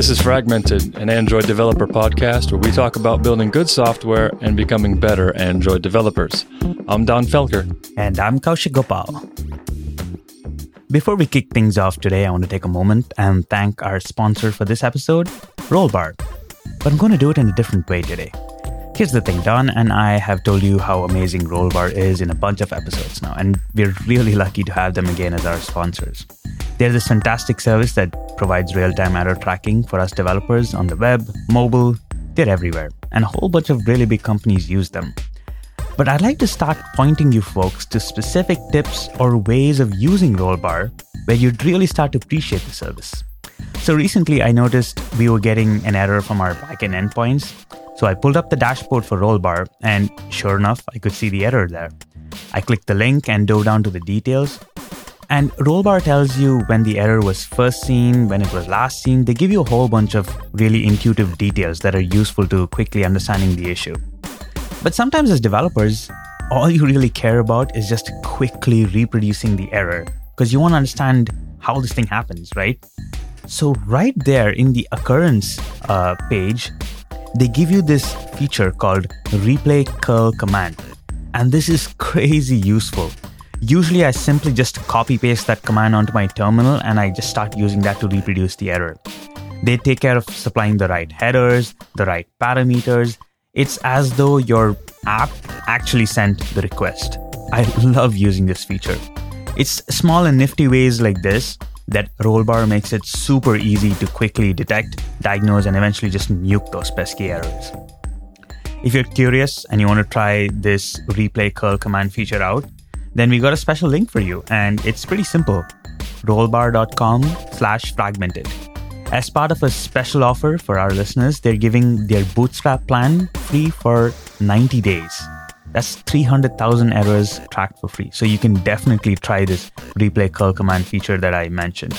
This is Fragmented, an Android developer podcast where we talk about building good software and becoming better Android developers. I'm Donn Felker. And I'm Kaushik Gopal. Before we kick things off today, I want to take a moment and thank our sponsor for this episode, Rollbar. But I'm going to do it in a different way today. Here's the thing Donn and I have told you how amazing Rollbar is in a bunch of episodes now, and we're really lucky to have them again as our sponsors. They're this fantastic service that provides real time error tracking for us developers on the web, mobile, they're everywhere, and a whole bunch of really big companies use them. But I'd like to start pointing you folks to specific tips or ways of using Rollbar where you'd really start to appreciate the service. So recently I noticed we were getting an error from our backend endpoints. So I pulled up the dashboard for Rollbar, and sure enough, I could see the error there. I clicked the link and dove down to the details, and Rollbar tells you when the error was first seen, when it was last seen. They give you a whole bunch of really intuitive details that are useful to quickly understanding the issue. But sometimes, as developers, all you really care about is just quickly reproducing the error because you want to understand how this thing happens, right? So, right there in the occurrence uh, page, they give you this feature called replay curl command. And this is crazy useful Usually, I simply just copy paste that command onto my terminal and I just start using that to reproduce the error. They take care of supplying the right headers, the right parameters. It's as though your app actually sent the request. I love using this feature. It's small and nifty ways like this that Rollbar makes it super easy to quickly detect, diagnose, and eventually just nuke those pesky errors. If you're curious and you want to try this replay curl command feature out, then we got a special link for you, and it's pretty simple rollbar.com slash fragmented. As part of a special offer for our listeners, they're giving their Bootstrap plan free for 90 days. That's 300,000 errors tracked for free. So you can definitely try this replay curl command feature that I mentioned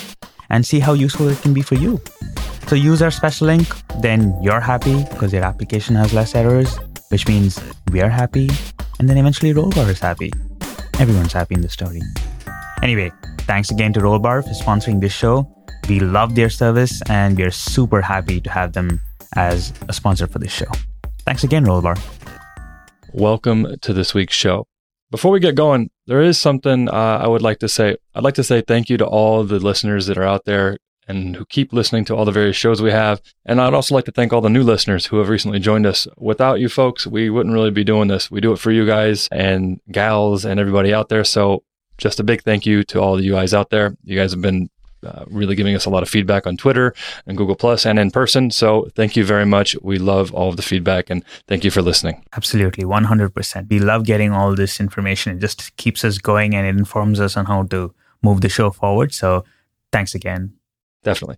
and see how useful it can be for you. So use our special link, then you're happy because your application has less errors, which means we are happy, and then eventually Rollbar is happy everyone's happy in the story. Anyway, thanks again to Rollbar for sponsoring this show. We love their service and we are super happy to have them as a sponsor for this show. Thanks again, Rollbar. Welcome to this week's show. Before we get going, there is something uh, I would like to say. I'd like to say thank you to all the listeners that are out there and who keep listening to all the various shows we have. And I'd also like to thank all the new listeners who have recently joined us. Without you folks, we wouldn't really be doing this. We do it for you guys and gals and everybody out there. So just a big thank you to all you guys out there. You guys have been uh, really giving us a lot of feedback on Twitter and Google Plus and in person. So thank you very much. We love all of the feedback and thank you for listening. Absolutely, 100%. We love getting all this information. It just keeps us going and it informs us on how to move the show forward. So thanks again definitely.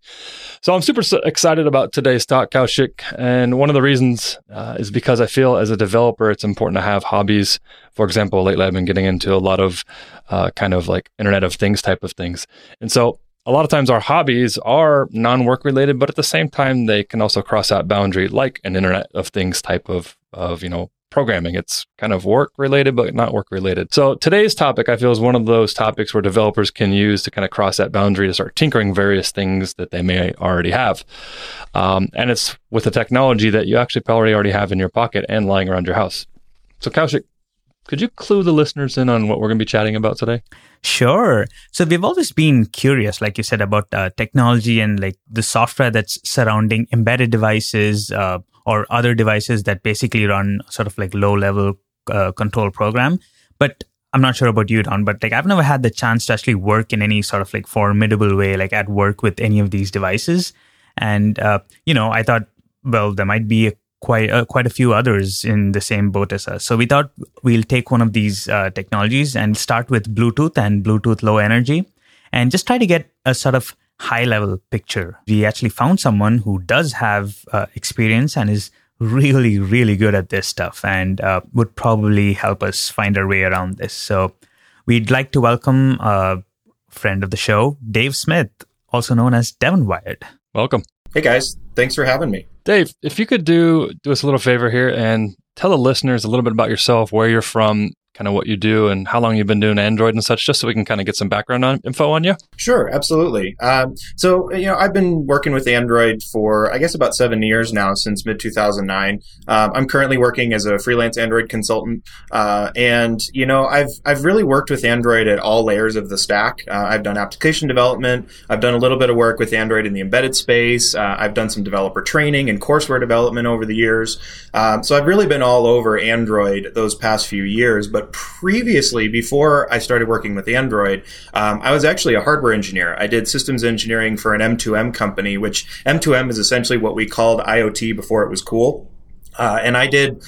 So I'm super excited about today's talk, Kaushik. And one of the reasons uh, is because I feel as a developer, it's important to have hobbies. For example, lately I've been getting into a lot of uh, kind of like Internet of Things type of things. And so a lot of times our hobbies are non-work related, but at the same time, they can also cross that boundary like an Internet of Things type of, of, you know, programming. It's kind of work related, but not work related. So today's topic, I feel, is one of those topics where developers can use to kind of cross that boundary to start tinkering various things that they may already have. Um, and it's with the technology that you actually probably already have in your pocket and lying around your house. So, Kaushik, could you clue the listeners in on what we're going to be chatting about today? Sure. So we've always been curious, like you said, about uh, technology and like the software that's surrounding embedded devices, uh, or other devices that basically run sort of like low level uh, control program. But I'm not sure about you, Donn, but like I've never had the chance to actually work in any sort of like formidable way, like at work with any of these devices. And, uh, you know, I thought, well, there might be a, quite, uh, quite a few others in the same boat as us. So we thought we'll take one of these uh, technologies and start with Bluetooth and Bluetooth low energy and just try to get a sort of high level picture. We actually found someone who does have uh, experience and is really, really good at this stuff and uh, would probably help us find our way around this. So we'd like to welcome a friend of the show, Dave Smith, also known as Devunwired. Welcome. Hey guys, thanks for having me. Dave, if you could do do us a little favor here and tell the listeners a little bit about yourself, where you're from, kind of what you do and how long you've been doing Android and such, just so we can kind of get some background on info on you? Sure, absolutely. Um, so, you know, I've been working with Android for, I guess, about seven years now, since mid 2009. Um, I'm currently working as a freelance Android consultant. Uh, and, you know, I've, I've really worked with Android at all layers of the stack. Uh, I've done application development. I've done a little bit of work with Android in the embedded space. Uh, I've done some developer training and courseware development over the years. Um, so I've really been all over Android those past few years. But previously, before I started working with Android, um, I was actually a hardware engineer. I did systems engineering for an M2M company, which M2M is essentially what we called IoT before it was cool. Uh, and I did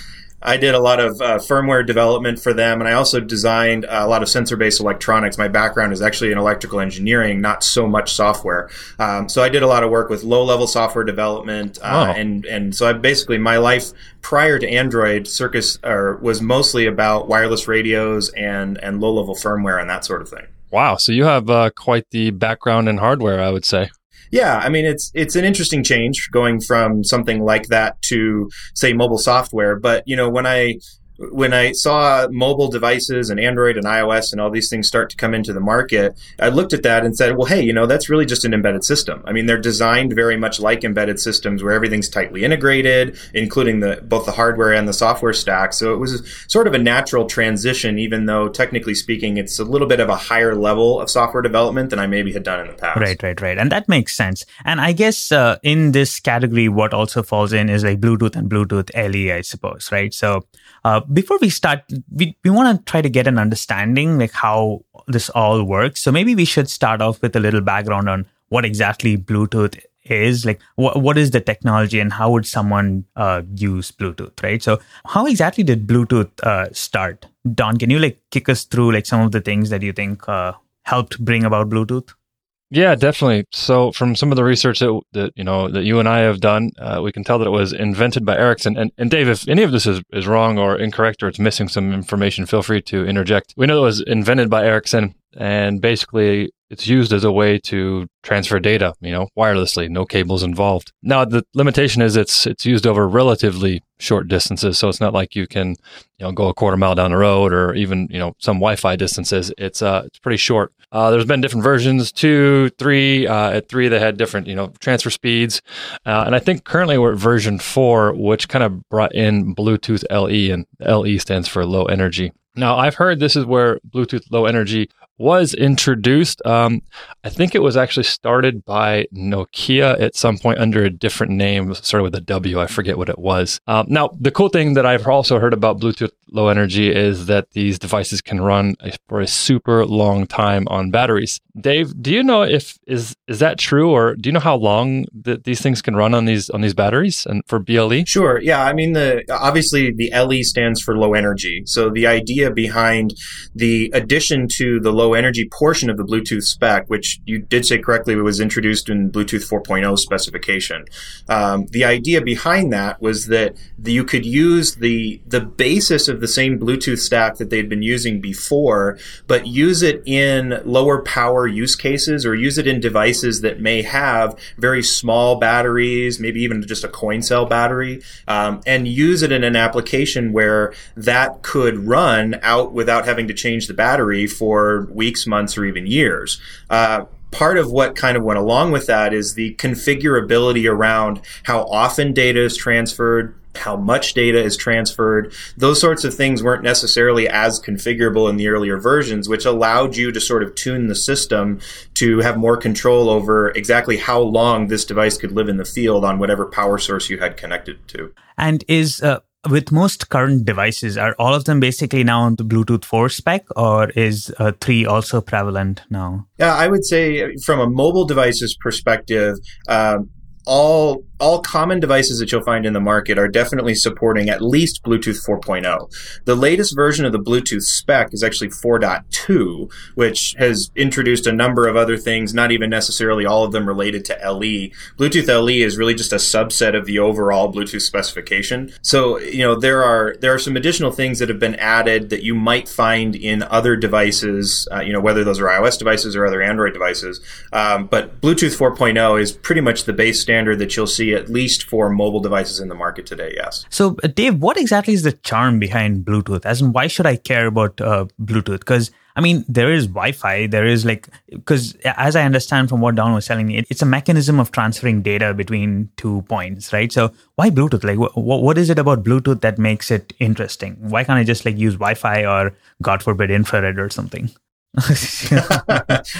I did a lot of uh, firmware development for them, and I also designed a lot of sensor-based electronics. My background is actually in electrical engineering, not so much software. Um, so I did a lot of work with low-level software development, uh, oh. and and so I basically my life prior to Android, Circus or, was mostly about wireless radios and and low-level firmware and that sort of thing. Wow, so you have uh, quite the background in hardware, I would say. Yeah, I mean it's it's an interesting change going from something like that to say mobile software. But you know when I when I saw mobile devices and Android and iOS and all these things start to come into the market, I looked at that and said, well, hey, you know, that's really just an embedded system. I mean, they're designed very much like embedded systems where everything's tightly integrated, including the both the hardware and the software stack. So it was sort of a natural transition, even though technically speaking, it's a little bit of a higher level of software development than I maybe had done in the past. Right, right, right. And that makes sense. And I guess uh, in this category, what also falls in is like Bluetooth and Bluetooth LE, I suppose, right? So uh, before we start, we, we want to try to get an understanding like how this all works. So maybe we should start off with a little background on what exactly Bluetooth is like what what is the technology and how would someone uh, use bluetooth right? So how exactly did bluetooth uh, start? Donn can you like kick us through like some of the things that you think uh, helped bring about bluetooth yeah, definitely. So, from some of the research that, that you know that you and I have done, uh, we can tell that it was invented by Ericsson. And, and Dave, if any of this is, is wrong or incorrect or it's missing some information, feel free to interject. We know it was invented by Ericsson, and basically it's used as a way to transfer data, you know, wirelessly, no cables involved. Now the limitation is it's it's used over relatively short distances, so it's not like you can, you know, go a quarter mile down the road or even, you know, some Wi-Fi distances. It's uh it's pretty short. Uh, there's been different versions, two, three. Uh, at three, they had different, you know, transfer speeds, uh, and I think currently we're at version four, which kind of brought in Bluetooth LE, and LE stands for low energy. Now, I've heard this is where Bluetooth Low Energy was introduced. Um, I think it was actually started by Nokia at some point under a different name, started with a W. I forget what it was. Um, now, the cool thing that I've also heard about Bluetooth Low Energy is that these devices can run for a super long time on batteries. Dave, do you know if is is that true, or do you know how long that these things can run on these on these batteries and for BLE? Sure. Yeah. I mean, the obviously the LE stands for low energy. So the idea behind the addition to the low energy portion of the Bluetooth spec, which you did say correctly was introduced in Bluetooth 4.0 specification. Um, the idea behind that was that you could use the the basis of the same Bluetooth stack that they'd been using before, but use it in lower power use cases or use it in devices that may have very small batteries, maybe even just a coin cell battery, um, and use it in an application where that could run out without having to change the battery for weeks, months, or even years. Uh, part of what kind of went along with that is the configurability around how often data is transferred, how much data is transferred. Those sorts of things weren't necessarily as configurable in the earlier versions, which allowed you to sort of tune the system to have more control over exactly how long this device could live in the field on whatever power source you had connected to. And is uh, with most current devices, are all of them basically now on the Bluetooth 4 spec, or is uh, 3 also prevalent now? Yeah, I would say from a mobile devices perspective, um, all all common devices that you'll find in the market are definitely supporting at least Bluetooth 4.0. The latest version of the Bluetooth spec is actually 4.2, which has introduced a number of other things, not even necessarily all of them related to LE. Bluetooth LE is really just a subset of the overall Bluetooth specification. So, you know, there are there are some additional things that have been added that you might find in other devices, uh, you know, whether those are iOS devices or other Android devices. Um, but Bluetooth 4.0 is pretty much the base standard that you'll see at least for mobile devices in the market today. Yes. So, uh, Dave, what exactly is the charm behind Bluetooth? As in, why should I care about uh, Bluetooth? Because I mean, there is Wi-Fi. There is like because as I understand from what Donn was telling me, it's a mechanism of transferring data between two points, right? So why Bluetooth? Like, wh- what is it about Bluetooth that makes it interesting? Why can't I just like use Wi-Fi or God forbid infrared or something?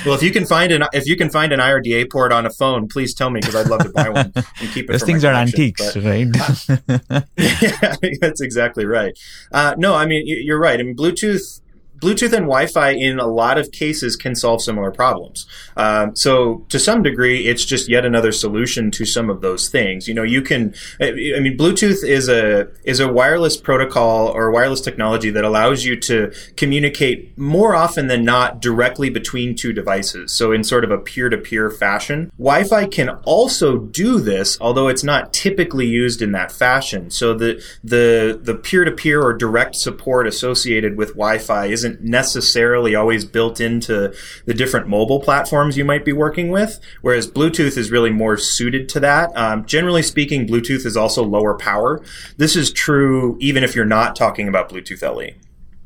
Well, if you can find an if you can find an IRDA port on a phone, please tell me because I'd love to buy one and keep it. Those things are antiques, but, right? yeah, that's exactly right. Uh, no, I mean you're right. I mean Bluetooth Bluetooth and Wi-Fi in a lot of cases can solve similar problems. Um, so to some degree, it's just yet another solution to some of those things. You know, you can. I mean, Bluetooth is a is a wireless protocol or wireless technology that allows you to communicate more often than not directly between two devices. So in sort of a peer-to-peer fashion. Wi-Fi can also do this, although it's not typically used in that fashion. So the the the peer-to-peer or direct support associated with Wi-Fi is isn't necessarily always built into the different mobile platforms you might be working with, whereas Bluetooth is really more suited to that. Um, generally speaking, Bluetooth is also lower power. This is true even if you're not talking about Bluetooth LE.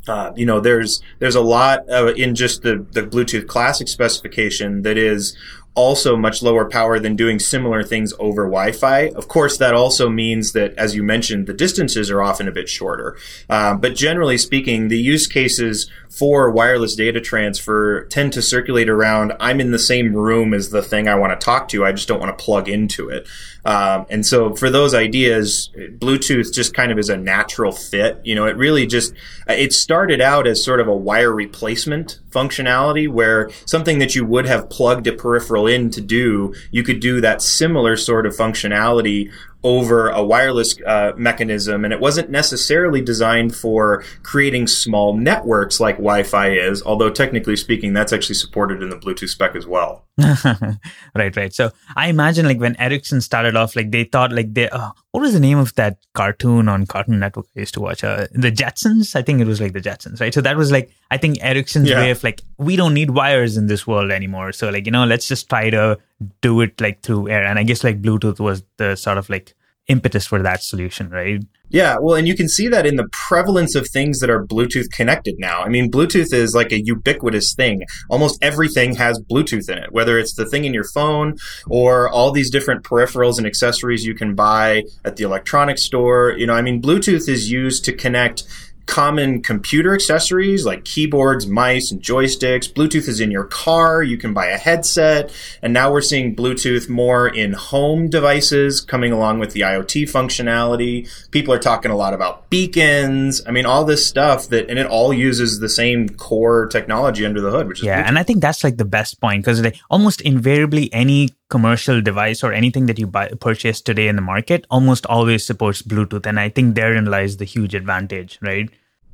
Uh, you know, there's there's a lot uh, in just the the Bluetooth Classic specification that is also much lower power than doing similar things over Wi-Fi. Of course, that also means that, as you mentioned, the distances are often a bit shorter. Um, but generally speaking, the use cases for wireless data transfer tend to circulate around I'm in the same room as the thing I want to talk to. I just don't want to plug into it. Um, and so for those ideas, Bluetooth just kind of is a natural fit. You know, it really just, it started out as sort of a wire replacement functionality where something that you would have plugged a peripheral in to do, you could do that similar sort of functionality over a wireless uh, mechanism, and it wasn't necessarily designed for creating small networks like Wi-Fi is. Although technically speaking, that's actually supported in the Bluetooth spec as well. right, right. So I imagine like when Ericsson started off, like they thought like they uh, what was the name of that cartoon on Cartoon Network I used to watch? Uh, the Jetsons. I think it was like the Jetsons, right? So that was like I think Ericsson's yeah. way of like we don't need wires in this world anymore. So like you know let's just try to do it like through air. And I guess like Bluetooth was the sort of like impetus for that solution, right? Yeah, well, and you can see that in the prevalence of things that are Bluetooth connected now. I mean, Bluetooth is like a ubiquitous thing. Almost everything has Bluetooth in it, whether it's the thing in your phone or all these different peripherals and accessories you can buy at the electronics store. You know, I mean, Bluetooth is used to connect common computer accessories like keyboards, mice, and joysticks. Bluetooth is in your car. You can buy a headset. And now we're seeing Bluetooth more in home devices coming along with the IoT functionality. People are talking a lot about beacons. I mean, all this stuff that, and it all uses the same core technology under the hood, which is yeah. Bluetooth. And I think that's like the best point because like almost invariably any commercial device or anything that you buy purchase today in the market almost always supports Bluetooth. And I think therein lies the huge advantage, right?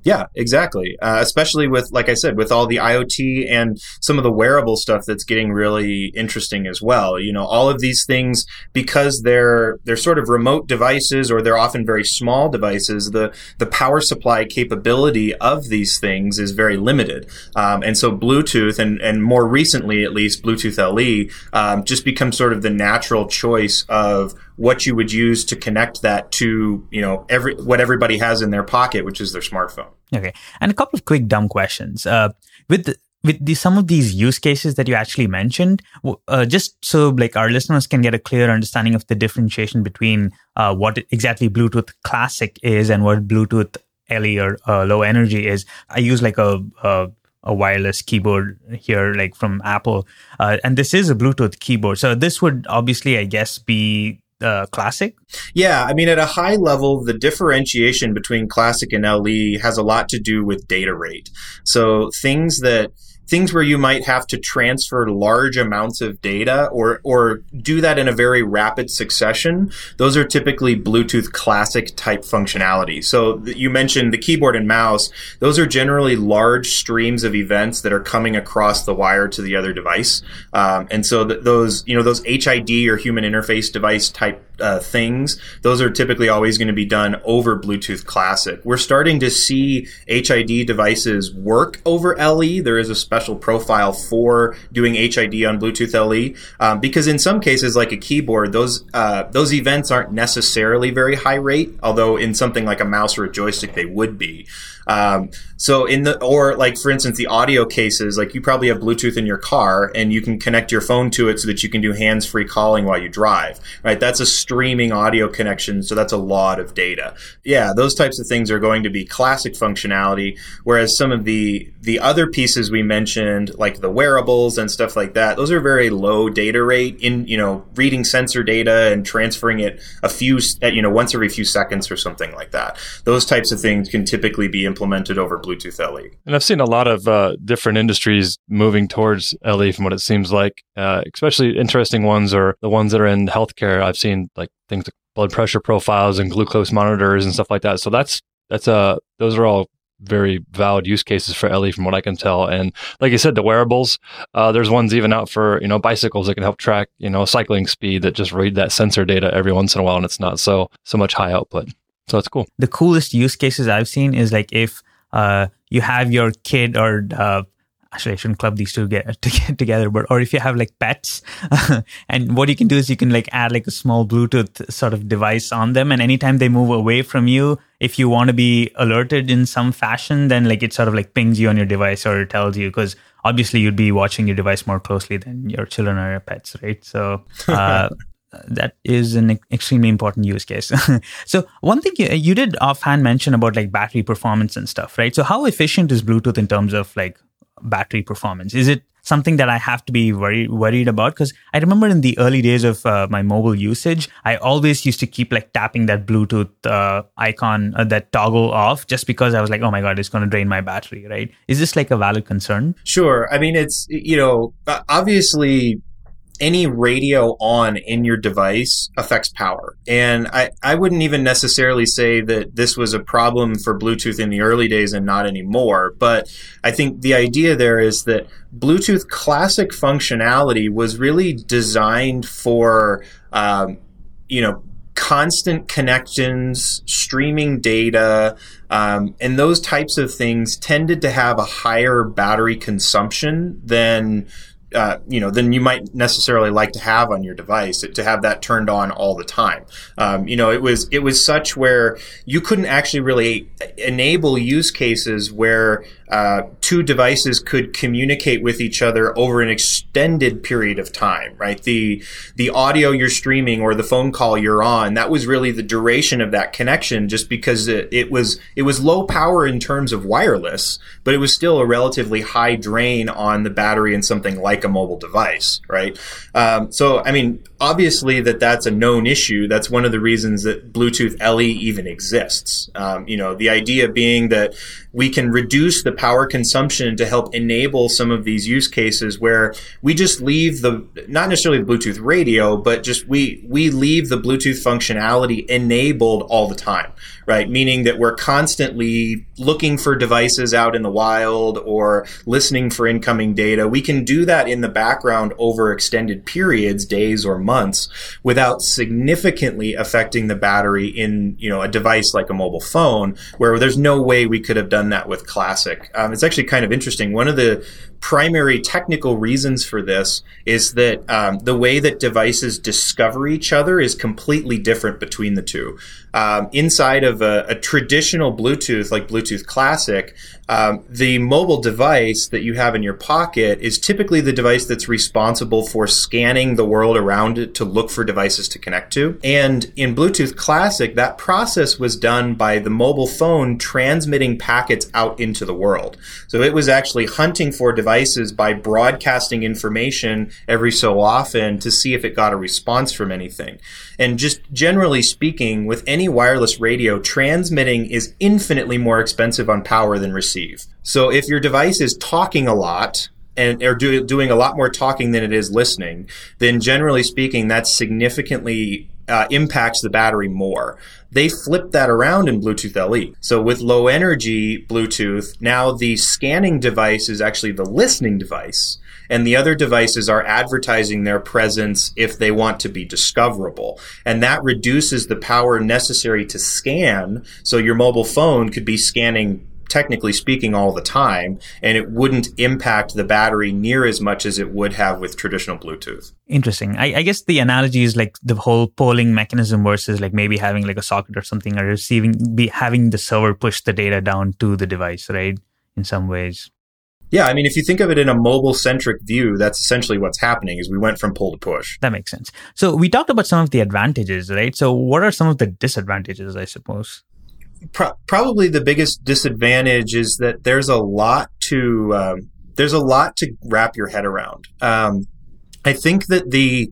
Yeah, exactly. Uh, especially with, like I said, with all the IoT and some of the wearable stuff that's getting really interesting as well. You know, all of these things because they're they're sort of remote devices or they're often very small devices. The the power supply capability of these things is very limited, um, and so Bluetooth and and more recently at least Bluetooth LE um, just becomes sort of the natural choice of what you would use to connect that to you know every what everybody has in their pocket, which is their smartphone. Okay, and a couple of quick dumb questions. Uh, with the, with the, some of these use cases that you actually mentioned, uh, just so like our listeners can get a clear understanding of the differentiation between uh, what exactly Bluetooth Classic is and what Bluetooth LE or uh, low energy is. I use like a, a a wireless keyboard here, like from Apple. Uh, and this is a Bluetooth keyboard. So this would obviously, I guess, be uh, classic? Yeah, I mean, at a high level, the differentiation between classic and LE has a lot to do with data rate. So things that things where you might have to transfer large amounts of data or or do that in a very rapid succession those are typically bluetooth classic type functionality. So you mentioned the keyboard and mouse. Those are generally large streams of events that are coming across the wire to the other device. Um, and so th- those you know those hid or human interface device type uh, things, those are typically always going to be done over Bluetooth Classic. We're starting to see HID devices work over LE. There is a special profile for doing HID on Bluetooth LE um, because in some cases, like a keyboard, those uh, those events aren't necessarily very high rate. Although in something like a mouse or a joystick, they would be. Um, so in the or like for instance the audio cases, like you probably have Bluetooth in your car and you can connect your phone to it so that you can do hands-free calling while you drive. Right? That's a streaming audio connection, so that's a lot of data. Yeah, those types of things are going to be classic functionality, whereas some of the the other pieces we mentioned, like the wearables and stuff like that, those are very low data rate in you know reading sensor data and transferring it a few you know once every few seconds or something like that. Those types of things can typically be implemented over Bluetooth LE. And I've seen a lot of uh, different industries moving towards LE from what it seems like. Uh, especially interesting ones are the ones that are in healthcare. I've seen like things like blood pressure profiles and glucose monitors and stuff like that. So that's that's uh, those are all very valid use cases for LE from what I can tell. And like you said, the wearables, uh, there's ones even out for, you know, bicycles that can help track, you know, cycling speed that just read that sensor data every once in a while and it's not so so much high output. So it's cool. The coolest use cases I've seen is like if uh, you have your kid or uh, actually I shouldn't club these two get, to get together, but or if you have like pets, and what you can do is you can like add like a small Bluetooth sort of device on them, and anytime they move away from you, if you want to be alerted in some fashion, then like it sort of like pings you on your device or tells you because obviously you'd be watching your device more closely than your children or your pets, right? So. Uh, that is an extremely important use case. so one thing you, you did offhand mention about like battery performance and stuff, right? So how efficient is Bluetooth in terms of like battery performance? Is it something that I have to be very worried about? Because I remember in the early days of uh, my mobile usage, I always used to keep like tapping that Bluetooth uh, icon, uh, that toggle off, just because I was like, oh my God, it's going to drain my battery, right? Is this like a valid concern? Sure. I mean, it's, you know, obviously any radio on in your device affects power. And I, I wouldn't even necessarily say that this was a problem for Bluetooth in the early days and not anymore. But I think the idea there is that Bluetooth classic functionality was really designed for, um, you know, constant connections, streaming data, um, and those types of things tended to have a higher battery consumption than uh, you know, than you might necessarily like to have on your device to have that turned on all the time. Um, you know, it was it was such where you couldn't actually really enable use cases where uh, two devices could communicate with each other over an extended period of time, right? The the audio you're streaming or the phone call you're on, that was really the duration of that connection, just because it, it was it was low power in terms of wireless, but it was still a relatively high drain on the battery in something like a mobile device, right? Um, so, I mean, obviously that that's a known issue. That's one of the reasons that Bluetooth LE even exists. Um, you know, the idea being that we can reduce the power consumption to help enable some of these use cases where we just leave the not necessarily Bluetooth radio, but just we we leave the Bluetooth functionality enabled all the time, right? Meaning that we're constantly looking for devices out in the wild or listening for incoming data. We can do that in the background over extended periods, days or months, without significantly affecting the battery in you know a device like a mobile phone, where there's no way we could have done done that with Classic. Um, it's actually kind of interesting. One of the primary technical reasons for this is that um, the way that devices discover each other is completely different between the two. Um, inside of a, a, traditional Bluetooth, like Bluetooth Classic, um, the mobile device that you have in your pocket is typically the device that's responsible for scanning the world around it to look for devices to connect to. And in Bluetooth Classic, that process was done by the mobile phone transmitting packets out into the world. So it was actually hunting for devices devices by broadcasting information every so often to see if it got a response from anything. And just generally speaking, with any wireless radio, transmitting is infinitely more expensive on power than receive. So if your device is talking a lot, and are do, doing a lot more talking than it is listening, then generally speaking, that's significantly uh, impacts the battery more. They flipped that around in Bluetooth LE. So with low energy Bluetooth, now the scanning device is actually the listening device and the other devices are advertising their presence if they want to be discoverable. And that reduces the power necessary to scan. So your mobile phone could be scanning technically speaking all the time and it wouldn't impact the battery near as much as it would have with traditional bluetooth interesting I, I, guess the analogy is like the whole polling mechanism versus like maybe having like a socket or something or receiving be having the server push the data down to the device right in some ways yeah, I mean, if you think of it in a mobile centric view, that's essentially what's happening is we went from pull to push. That makes sense. So we talked about some of the advantages, right? So what are some of the disadvantages, I suppose? Pro- probably the biggest disadvantage is that there's a lot to um, there's a lot to wrap your head around. Um, I think that the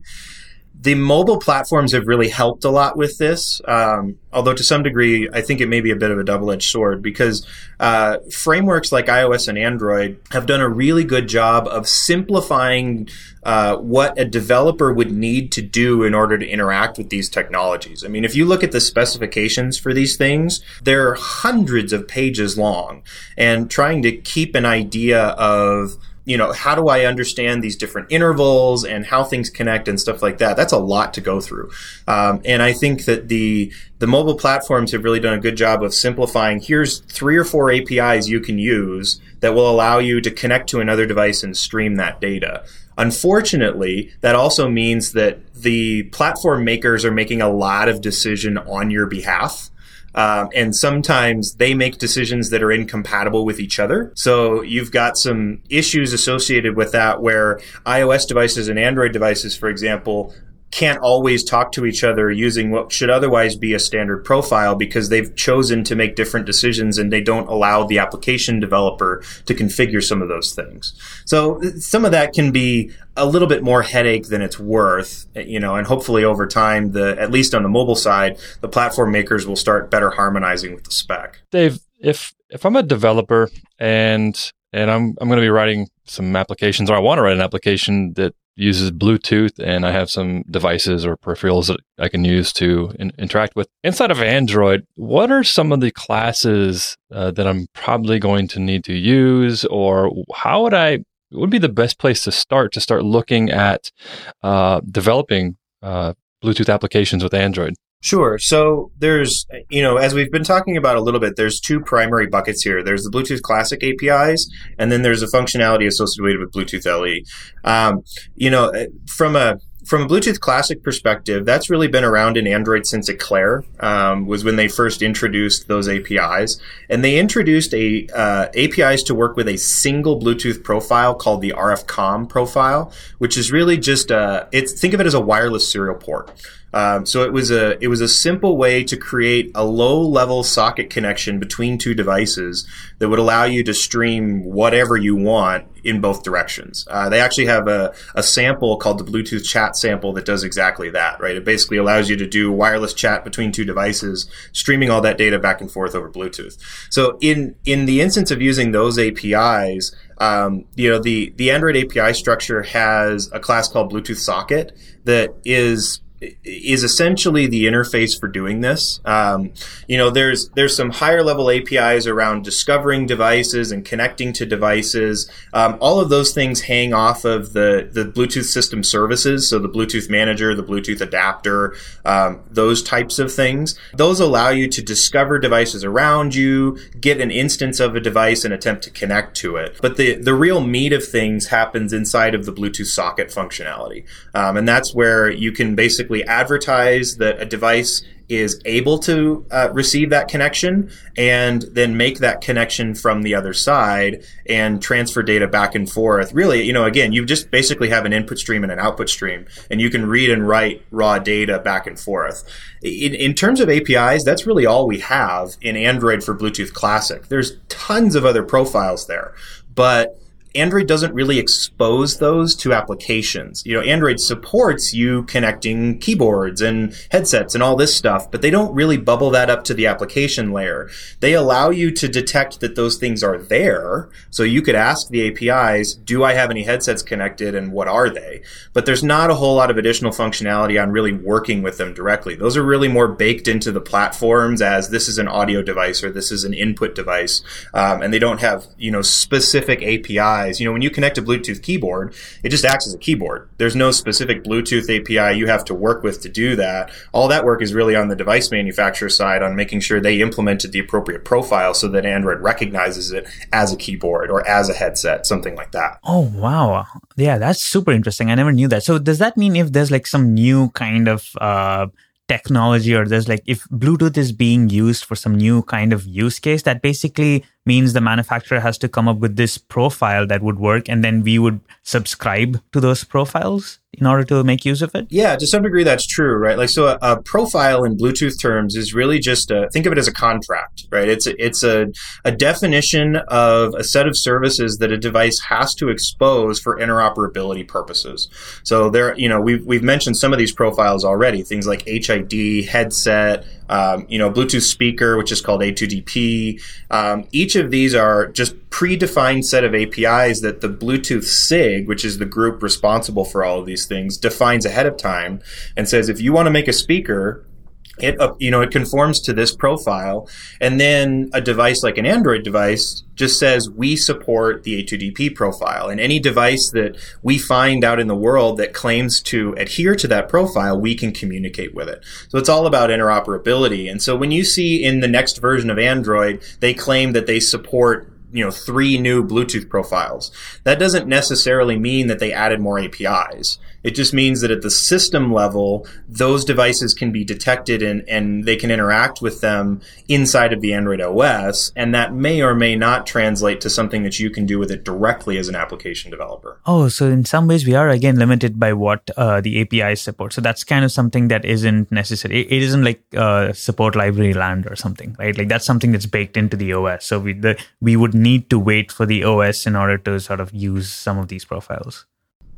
the mobile platforms have really helped a lot with this. Um, although to some degree, I think it may be a bit of a double edged sword because uh, frameworks like iOS and Android have done a really good job of simplifying uh, what a developer would need to do in order to interact with these technologies. I mean, if you look at the specifications for these things, they're hundreds of pages long, and trying to keep an idea of you know, how do I understand these different intervals and how things connect and stuff like that? That's a lot to go through. Um, and I think that the the mobile platforms have really done a good job of simplifying. Here's three or four APIs you can use that will allow you to connect to another device and stream that data. Unfortunately, that also means that the platform makers are making a lot of decision on your behalf. Um, and sometimes they make decisions that are incompatible with each other. So you've got some issues associated with that where iOS devices and Android devices, for example, can't always talk to each other using what should otherwise be a standard profile because they've chosen to make different decisions and they don't allow the application developer to configure some of those things. So some of that can be a little bit more headache than it's worth, you know, and hopefully over time, the at least on the mobile side, the platform makers will start better harmonizing with the spec. Dave, if if I'm a developer and and I'm I'm going to be writing some applications or I want to write an application that uses Bluetooth and I have some devices or peripherals that I can use to in- interact with. Inside of Android, what are some of the classes uh, that I'm probably going to need to use or how would I, would be the best place to start to start looking at uh, developing uh, Bluetooth applications with Android? Sure. So there's, you know, as we've been talking about a little bit, there's two primary buckets here. There's the Bluetooth Classic APIs, and then there's a functionality associated with Bluetooth LE. Um, you know, from a from a Bluetooth Classic perspective, that's really been around in Android since Eclair um, was when they first introduced those APIs, and they introduced a uh, APIs to work with a single Bluetooth profile called the RFCOMM profile, which is really just a, it's think of it as a wireless serial port. Um, so it was a it was a simple way to create a low level socket connection between two devices that would allow you to stream whatever you want in both directions. Uh, they actually have a, a sample called the Bluetooth chat sample that does exactly that. Right, it basically allows you to do wireless chat between two devices, streaming all that data back and forth over Bluetooth. So in in the instance of using those APIs. Um, you know the the Android API structure has a class called Bluetooth Socket that is is essentially the interface for doing this. Um, you know, there's there's some higher level APIs around discovering devices and connecting to devices. Um, all of those things hang off of the the Bluetooth system services, so the Bluetooth manager, the Bluetooth adapter, um, those types of things. Those allow you to discover devices around you, get an instance of a device, and attempt to connect to it. But the the real meat of things happens inside of the Bluetooth socket functionality, um, and that's where you can basically basically advertise that a device is able to uh, receive that connection and then make that connection from the other side and transfer data back and forth. Really, you know, again, you just basically have an input stream and an output stream, and you can read and write raw data back and forth. In, in terms of APIs, that's really all we have in Android for Bluetooth Classic. There's tons of other profiles there, but Android doesn't really expose those to applications. You know, Android supports you connecting keyboards and headsets and all this stuff, but they don't really bubble that up to the application layer. They allow you to detect that those things are there. So you could ask the APIs, do I have any headsets connected and what are they? But there's not a whole lot of additional functionality on really working with them directly. Those are really more baked into the platforms as this is an audio device or this is an input device. Um, and they don't have, you know, specific APIs. You know, when you connect a Bluetooth keyboard, it just acts as a keyboard. There's no specific Bluetooth API you have to work with to do that. All that work is really on the device manufacturer side on making sure they implemented the appropriate profile so that Android recognizes it as a keyboard or as a headset, something like that. Oh, wow. Yeah, that's super interesting. I never knew that. So does that mean if there's like some new kind of uh, technology or there's like if Bluetooth is being used for some new kind of use case, that basically means the manufacturer has to come up with this profile that would work and then we would subscribe to those profiles in order to make use of it? Yeah, to some degree that's true, right? Like so a, a profile in Bluetooth terms is really just a, think of it as a contract, right? It's a, it's a, a definition of a set of services that a device has to expose for interoperability purposes. So there, you know, we've, we've mentioned some of these profiles already, things like HID, headset, um, you know, Bluetooth speaker, which is called A2DP. Um, each of these are just predefined set of APIs that the Bluetooth SIG, which is the group responsible for all of these things, defines ahead of time and says if you want to make a speaker, it uh, you know it conforms to this profile. And then a device like an android device just says we support the a2dp profile. And any device that we find out in the world that claims to adhere to that profile we can communicate with it. So it's all about interoperability. And so when you see in the next version of android they claim that they support you know three new bluetooth profiles. That doesn't necessarily mean that they added more apis it just means that at the system level, those devices can be detected and, and they can interact with them inside of the Android OS. And that may or may not translate to something that you can do with it directly as an application developer. Oh, so in some ways, we are again limited by what uh, the API support. So that's kind of something that isn't necessary. It, it isn't like uh, support library land or something, right? Like that's something that's baked into the OS. So we, the, we would need to wait for the OS in order to sort of use some of these profiles.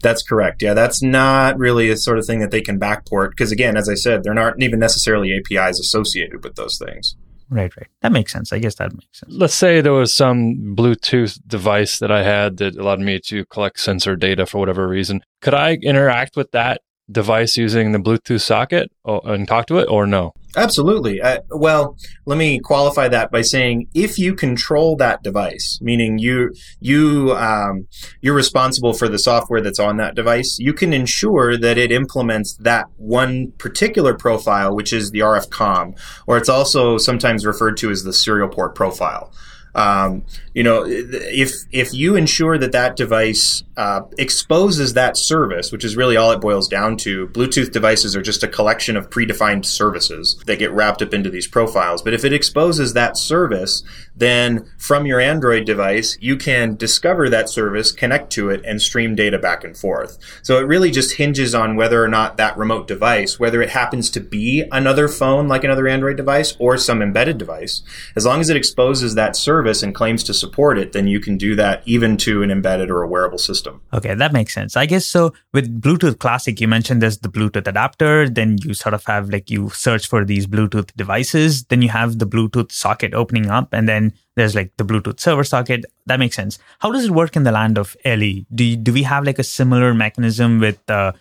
That's correct. Yeah, that's not really a sort of thing that they can backport because, again, as I said, they're not even necessarily APIs associated with those things. Right, right. That makes sense. I guess that makes sense. Let's say there was some Bluetooth device that I had that allowed me to collect sensor data for whatever reason. Could I interact with that device using the Bluetooth socket and talk to it or no? Absolutely. Uh, well, let me qualify that by saying if you control that device, meaning you you um, you're responsible for the software that's on that device, you can ensure that it implements that one particular profile, which is the RFCOMM, or it's also sometimes referred to as the serial port profile. Um, you know, if if you ensure that that device uh, exposes that service, which is really all it boils down to, Bluetooth devices are just a collection of predefined services that get wrapped up into these profiles. But if it exposes that service, then from your Android device, you can discover that service, connect to it, and stream data back and forth. So it really just hinges on whether or not that remote device, whether it happens to be another phone like another Android device or some embedded device, as long as it exposes that service and claims to support it, then you can do that even to an embedded or a wearable system. Okay, that makes sense. I guess so. With Bluetooth Classic, you mentioned there's the Bluetooth adapter, then you sort of have like you search for these Bluetooth devices, then you have the Bluetooth socket opening up, and then there's like the Bluetooth server socket. That makes sense. How does it work in the land of LE? Do you, do we have like a similar mechanism with uh,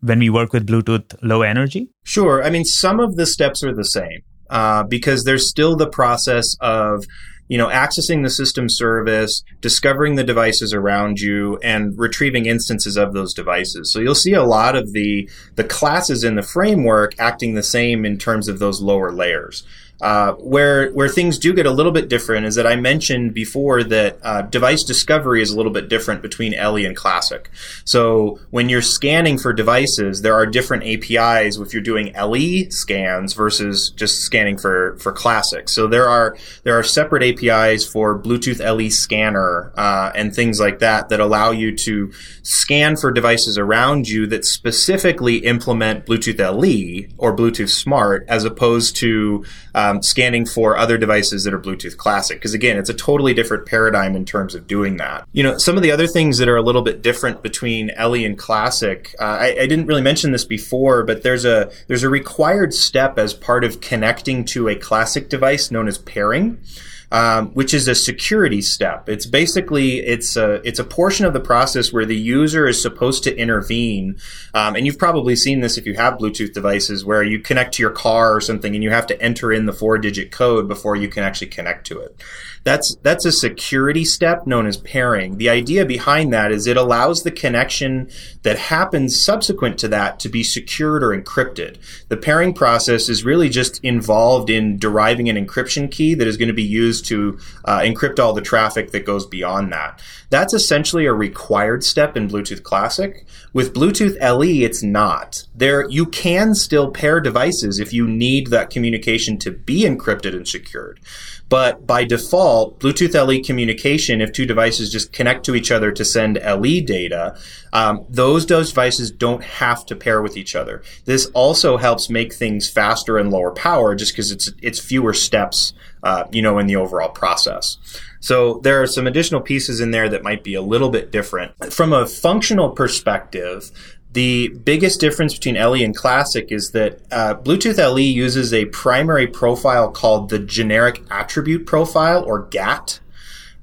when we work with Bluetooth low energy? Sure. I mean, some of the steps are the same uh, because there's still the process of you know, accessing the system service, discovering the devices around you, and retrieving instances of those devices. So you'll see a lot of the the classes in the framework acting the same in terms of those lower layers. Uh, where where things do get a little bit different is that I mentioned before that uh, device discovery is a little bit different between LE and Classic. So when you're scanning for devices, there are different APIs if you're doing LE scans versus just scanning for for Classic. So there are there are separate APIs for Bluetooth LE scanner uh, and things like that that allow you to scan for devices around you that specifically implement Bluetooth LE or Bluetooth Smart as opposed to uh, um, scanning for other devices that are Bluetooth Classic. Because again, it's a totally different paradigm in terms of doing that. You know, some of the other things that are a little bit different between LE and Classic, uh, I, I didn't really mention this before, but there's a there's a required step as part of connecting to a Classic device known as pairing um, which is a security step. It's basically it's a it's a portion of the process where the user is supposed to intervene. Um, and you've probably seen this if you have Bluetooth devices, where you connect to your car or something, and you have to enter in the four digit code before you can actually connect to it. That's that's a security step known as pairing. The idea behind that is it allows the connection that happens subsequent to that to be secured or encrypted. The pairing process is really just involved in deriving an encryption key that is going to be used to uh, encrypt all the traffic that goes beyond that. That's essentially a required step in Bluetooth Classic. With Bluetooth LE, it's not. There, you can still pair devices if you need that communication to be encrypted and secured. But by default, Bluetooth LE communication, if two devices just connect to each other to send LE data, um, those devices don't have to pair with each other. This also helps make things faster and lower power, just because it's it's fewer steps, uh, you know, in the overall process. So there are some additional pieces in there that might be a little bit different from a functional perspective. The biggest difference between LE and Classic is that uh, Bluetooth LE uses a primary profile called the Generic Attribute Profile, or GATT.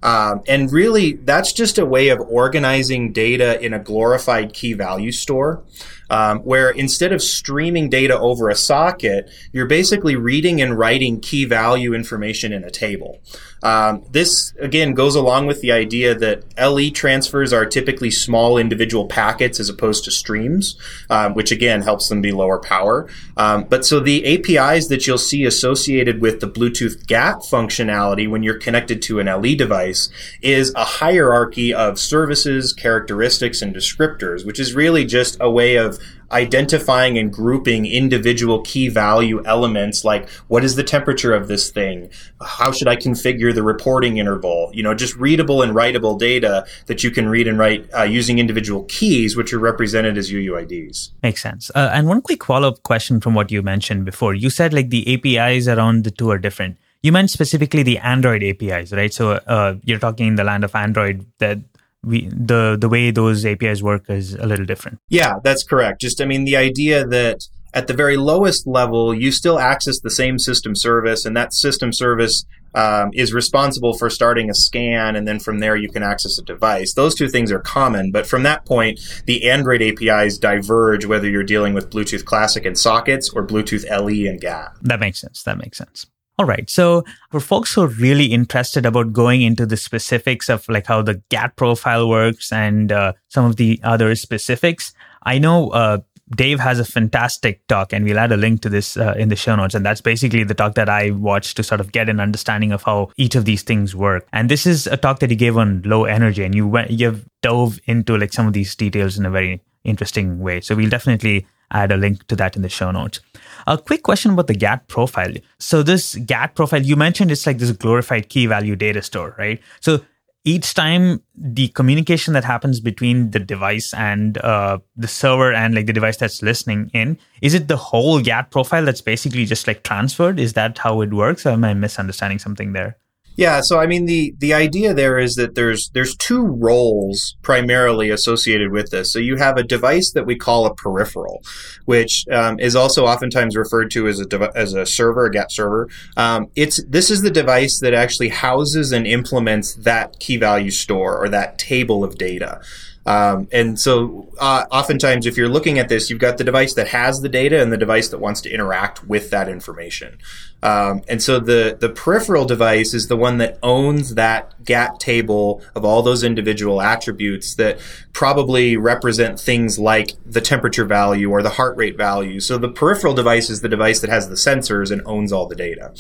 Um, and really, that's just a way of organizing data in a glorified key value store um, where instead of streaming data over a socket, you're basically reading and writing key value information in a table. Um, this again goes along with the idea that LE transfers are typically small individual packets as opposed to streams, um, which again helps them be lower power. Um, but so the APIs that you'll see associated with the Bluetooth GAP functionality when you're connected to an LE device is a hierarchy of services, characteristics, and descriptors, which is really just a way of identifying and grouping individual key value elements like what is the temperature of this thing? How should i configure the reporting interval? You know just readable and writable data that you can read and write uh, using individual keys which are represented as uuids makes sense. Uh, and one quick follow-up question from what you mentioned before. You said like the apis around the two are different. You meant specifically the android apis right? So uh, you're talking in the land of android that we the the way those APIs work is a little different. Yeah, that's correct. Just I mean the idea that at the very lowest level, you still access the same system service, and that system service um, is responsible for starting a scan, and then from there you can access a device. Those two things are common, but from that point, the Android APIs diverge whether you're dealing with Bluetooth Classic and sockets or Bluetooth LE and GAP. That makes sense. That makes sense. All right. So for folks who are really interested about going into the specifics of like how the GATT profile works and uh, some of the other specifics, I know uh, Dave has a fantastic talk, and we'll add a link to this uh, in the show notes. And that's basically the talk that I watched to sort of get an understanding of how each of these things work. And this is a talk that he gave on low energy, and you went, you've dove into like some of these details in a very interesting way. So we'll definitely add a link to that in the show notes. A quick question about the GATT profile. So this GATT profile, you mentioned it's like this glorified key value data store, right? So each time the communication that happens between the device and uh, the server and like the device that's listening in is it the whole GATT profile that's basically just like transferred is that how it works or am i misunderstanding something there yeah, so I mean the the idea there is that there's there's two roles primarily associated with this. So you have a device that we call a peripheral, which um, is also oftentimes referred to as a dev- as a server, a GATT server. Um, it's this is the device that actually houses and implements that key value store or that table of data. Um, and so, uh, oftentimes, if you're looking at this, you've got the device that has the data and the device that wants to interact with that information. Um, and so, the the peripheral device is the one that owns that GATT table of all those individual attributes that probably represent things like the temperature value or the heart rate value. So, the peripheral device is the device that has the sensors and owns all the data.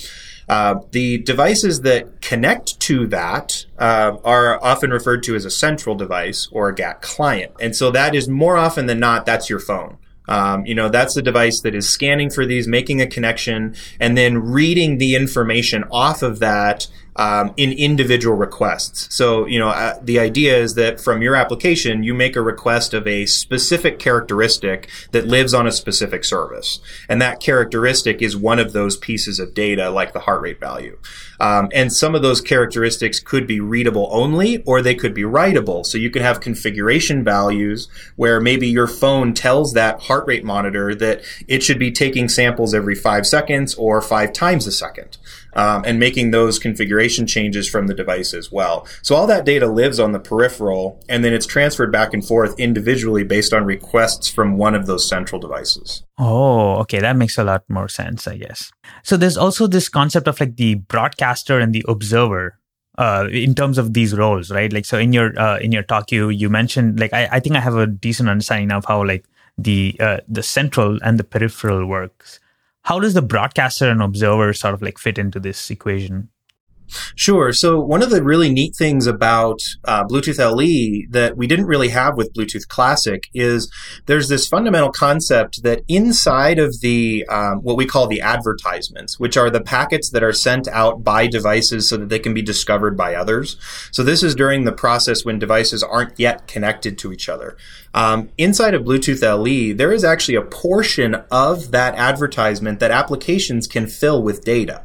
Uh, the devices that connect to that uh, are often referred to as a central device or a GATT client. And so that is more often than not, that's your phone. Um, you know, that's the device that is scanning for these, making a connection, and then reading the information off of that um, in individual requests. So, you know, uh, the idea is that from your application, you make a request of a specific characteristic that lives on a specific service. And that characteristic is one of those pieces of data, like the heart rate value. Um, and some of those characteristics could be readable only, or they could be writable. So you could have configuration values where maybe your phone tells that heart rate monitor that it should be taking samples every five seconds or five times a second um, and making those configuration changes from the device as well. So all that data lives on the peripheral, and then it's transferred back and forth individually based on requests from one of those central devices. Oh, okay, that makes a lot more sense, I guess. So there's also this concept of like the broadcaster and the observer uh, in terms of these roles, right? Like, so in your uh, in your talk, you you mentioned like I, I think I have a decent understanding of how like the uh, the central and the peripheral works how does the broadcaster and observer sort of like fit into this equation? Sure. So one of the really neat things about uh, Bluetooth LE that we didn't really have with Bluetooth Classic is there's this fundamental concept that inside of the um, what we call the advertisements, which are the packets that are sent out by devices so that they can be discovered by others. So this is during the process when devices aren't yet connected to each other. Um, inside of Bluetooth LE, there is actually a portion of that advertisement that applications can fill with data.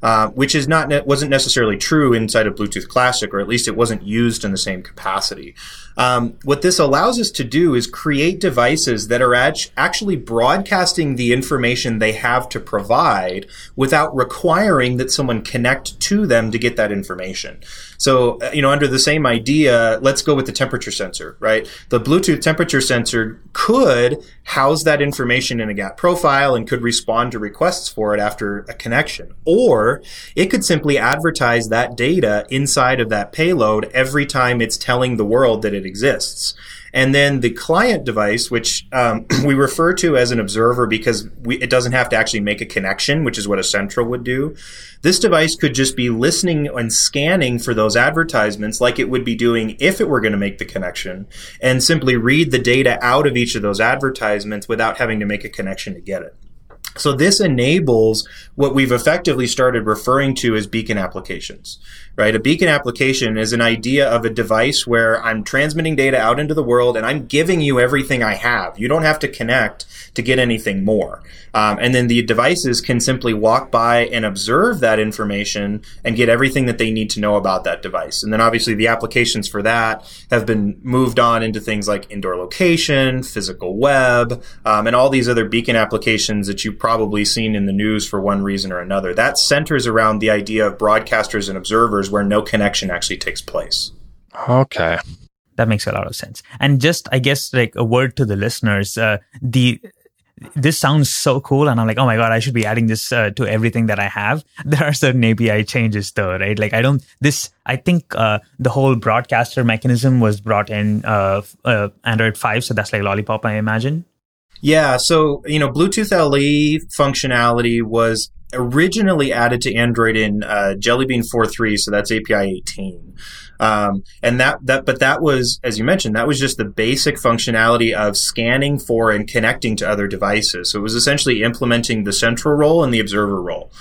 Uh, which is not ne- wasn't necessarily true inside of Bluetooth Classic, or at least it wasn't used in the same capacity. Um, what this allows us to do is create devices that are actually broadcasting the information they have to provide without requiring that someone connect to them to get that information. So, uh, you know, under the same idea, let's go with the temperature sensor, right? The Bluetooth temperature sensor could house that information in a GAP profile and could respond to requests for it after a connection. Or it could simply advertise that data inside of that payload every time it's telling the world that it exists. And then the client device, which um, we refer to as an observer because we, it doesn't have to actually make a connection, which is what a central would do. This device could just be listening and scanning for those advertisements like it would be doing if it were going to make the connection and simply read the data out of each of those advertisements without having to make a connection to get it. So this enables what we've effectively started referring to as beacon applications, right? A beacon application is an idea of a device where I'm transmitting data out into the world and I'm giving you everything I have. You don't have to connect to get anything more. Um, and then the devices can simply walk by and observe that information and get everything that they need to know about that device. And then obviously the applications for that have been moved on into things like indoor location, physical web, um, and all these other beacon applications that you've probably seen in the news for one reason or another. That centers around the idea of broadcasters and observers where no connection actually takes place. Okay. That makes a lot of sense. And just, I guess, like a word to the listeners, uh, the this sounds so cool and i'm like oh my god i should be adding this uh, to everything that i have there are certain api changes though right like i don't this i think uh, the whole broadcaster mechanism was brought in uh, uh android 5 so that's like lollipop i imagine yeah so you know bluetooth le functionality was originally added to android in uh, jelly bean 4.3 so that's api 18 um, and that, that, but that was, as you mentioned, that was just the basic functionality of scanning for and connecting to other devices. So it was essentially implementing the central role and the observer role.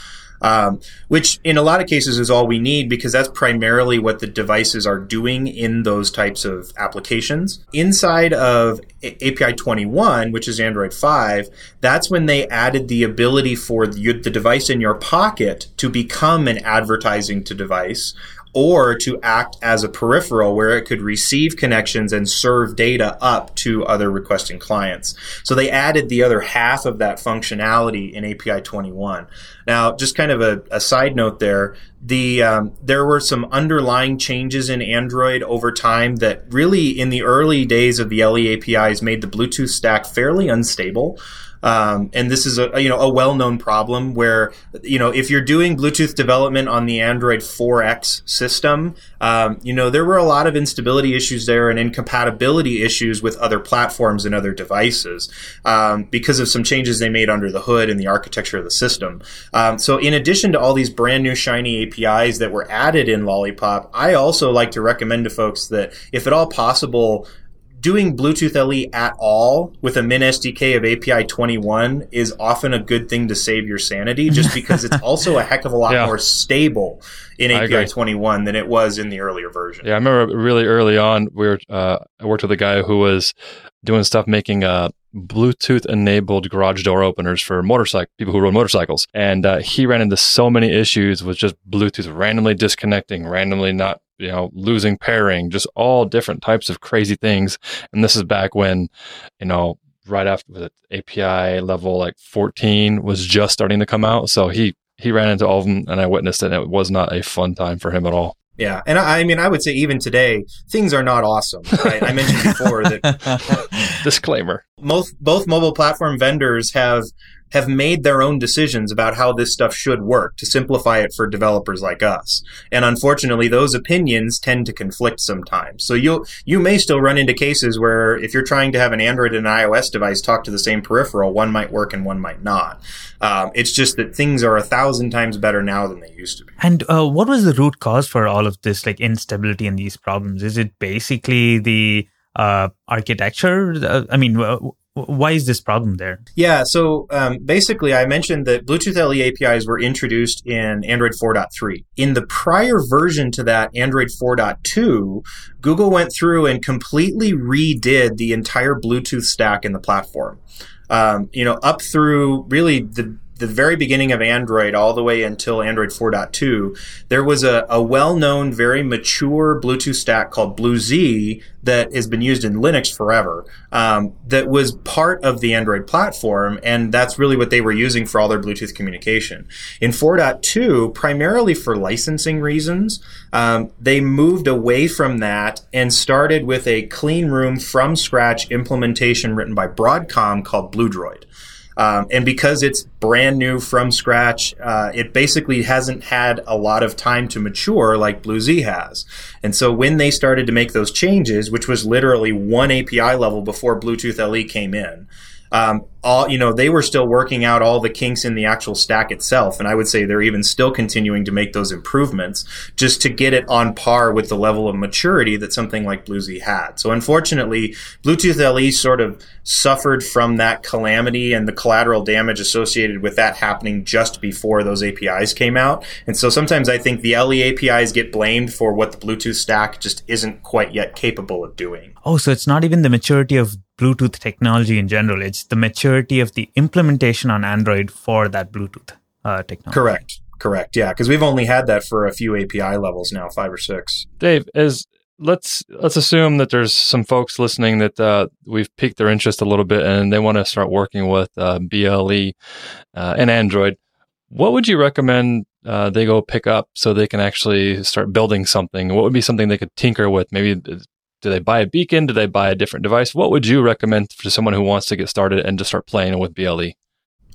Um, which in a lot of cases is all we need because that's primarily what the devices are doing in those types of applications. Inside of API 21, which is Android 5, that's when they added the ability for the, the device in your pocket to become an advertising to device or to act as a peripheral where it could receive connections and serve data up to other requesting clients. So they added the other half of that functionality in API 21. Now, just kind of a, a side note there, the um, there were some underlying changes in Android over time that really, in the early days of the LE APIs, made the Bluetooth stack fairly unstable. Um, and this is a you know a well-known problem where you know if you're doing Bluetooth development on the Android 4X system, um, you know there were a lot of instability issues there and incompatibility issues with other platforms and other devices um, because of some changes they made under the hood in the architecture of the system. Um, so in addition to all these brand new shiny APIs that were added in Lollipop, I also like to recommend to folks that if at all possible doing Bluetooth LE at all with a Min SDK of API 21 is often a good thing to save your sanity, just because it's also a heck of a lot Yeah. more stable in I API agree. 21 than it was in the earlier version. Yeah, I remember really early on, we were uh, I worked with a guy who was doing stuff making uh, Bluetooth enabled garage door openers for motorcycle people who rode motorcycles, and uh, he ran into so many issues with just Bluetooth randomly disconnecting, randomly not you know losing pairing, just all different types of crazy things. And this is back when you know right after the API level like 14 was just starting to come out, so he. He ran into all of them, and I witnessed it. And it was not a fun time for him at all. Yeah, and I, I mean, I would say even today, things are not awesome. Right? I mentioned before that Disclaimer. both both mobile platform vendors have have made their own decisions about how this stuff should work to simplify it for developers like us. And unfortunately, those opinions tend to conflict sometimes. So you you may still run into cases where if you're trying to have an Android and an iOS device talk to the same peripheral, one might work and one might not. Um, it's just that things are a thousand times better now than they used to be. And uh, what was the root cause for all of this, like instability and these problems? Is it basically the uh, architecture? Uh, I mean, why is this problem there? Yeah, so um, basically, I mentioned that Bluetooth LE APIs were introduced in Android 4.3. In the prior version to that, Android 4.2, Google went through and completely redid the entire Bluetooth stack in the platform. Um, you know, up through really the the very beginning of Android all the way until Android 4.2, there was a, a well-known, very mature Bluetooth stack called BlueZ that has been used in Linux forever. Um, that was part of the Android platform, and that's really what they were using for all their Bluetooth communication. In 4.2, primarily for licensing reasons, um, they moved away from that and started with a clean room from scratch implementation written by Broadcom called BlueDroid. Um, and because it's brand new from scratch, uh, it basically hasn't had a lot of time to mature like BlueZ has. And so when they started to make those changes, which was literally one API level before Bluetooth LE came in, um, all you know they were still working out all the kinks in the actual stack itself and i would say they're even still continuing to make those improvements just to get it on par with the level of maturity that something like BlueZ had. So unfortunately bluetooth le sort of suffered from that calamity and the collateral damage associated with that happening just before those apis came out. And so sometimes i think the le apis get blamed for what the bluetooth stack just isn't quite yet capable of doing. Oh, so it's not even the maturity of Bluetooth technology in general. It's the maturity of the implementation on Android for that Bluetooth uh, technology. Correct. Correct. Yeah, because we've only had that for a few API levels now, five or six. Dave, as let's let's assume that there's some folks listening that uh, we've piqued their interest a little bit and they want to start working with uh, BLE uh, and Android. What would you recommend uh, they go pick up so they can actually start building something? What would be something they could tinker with? Maybe uh, do they buy a beacon? Do they buy a different device? What would you recommend for someone who wants to get started and just start playing with? BLE?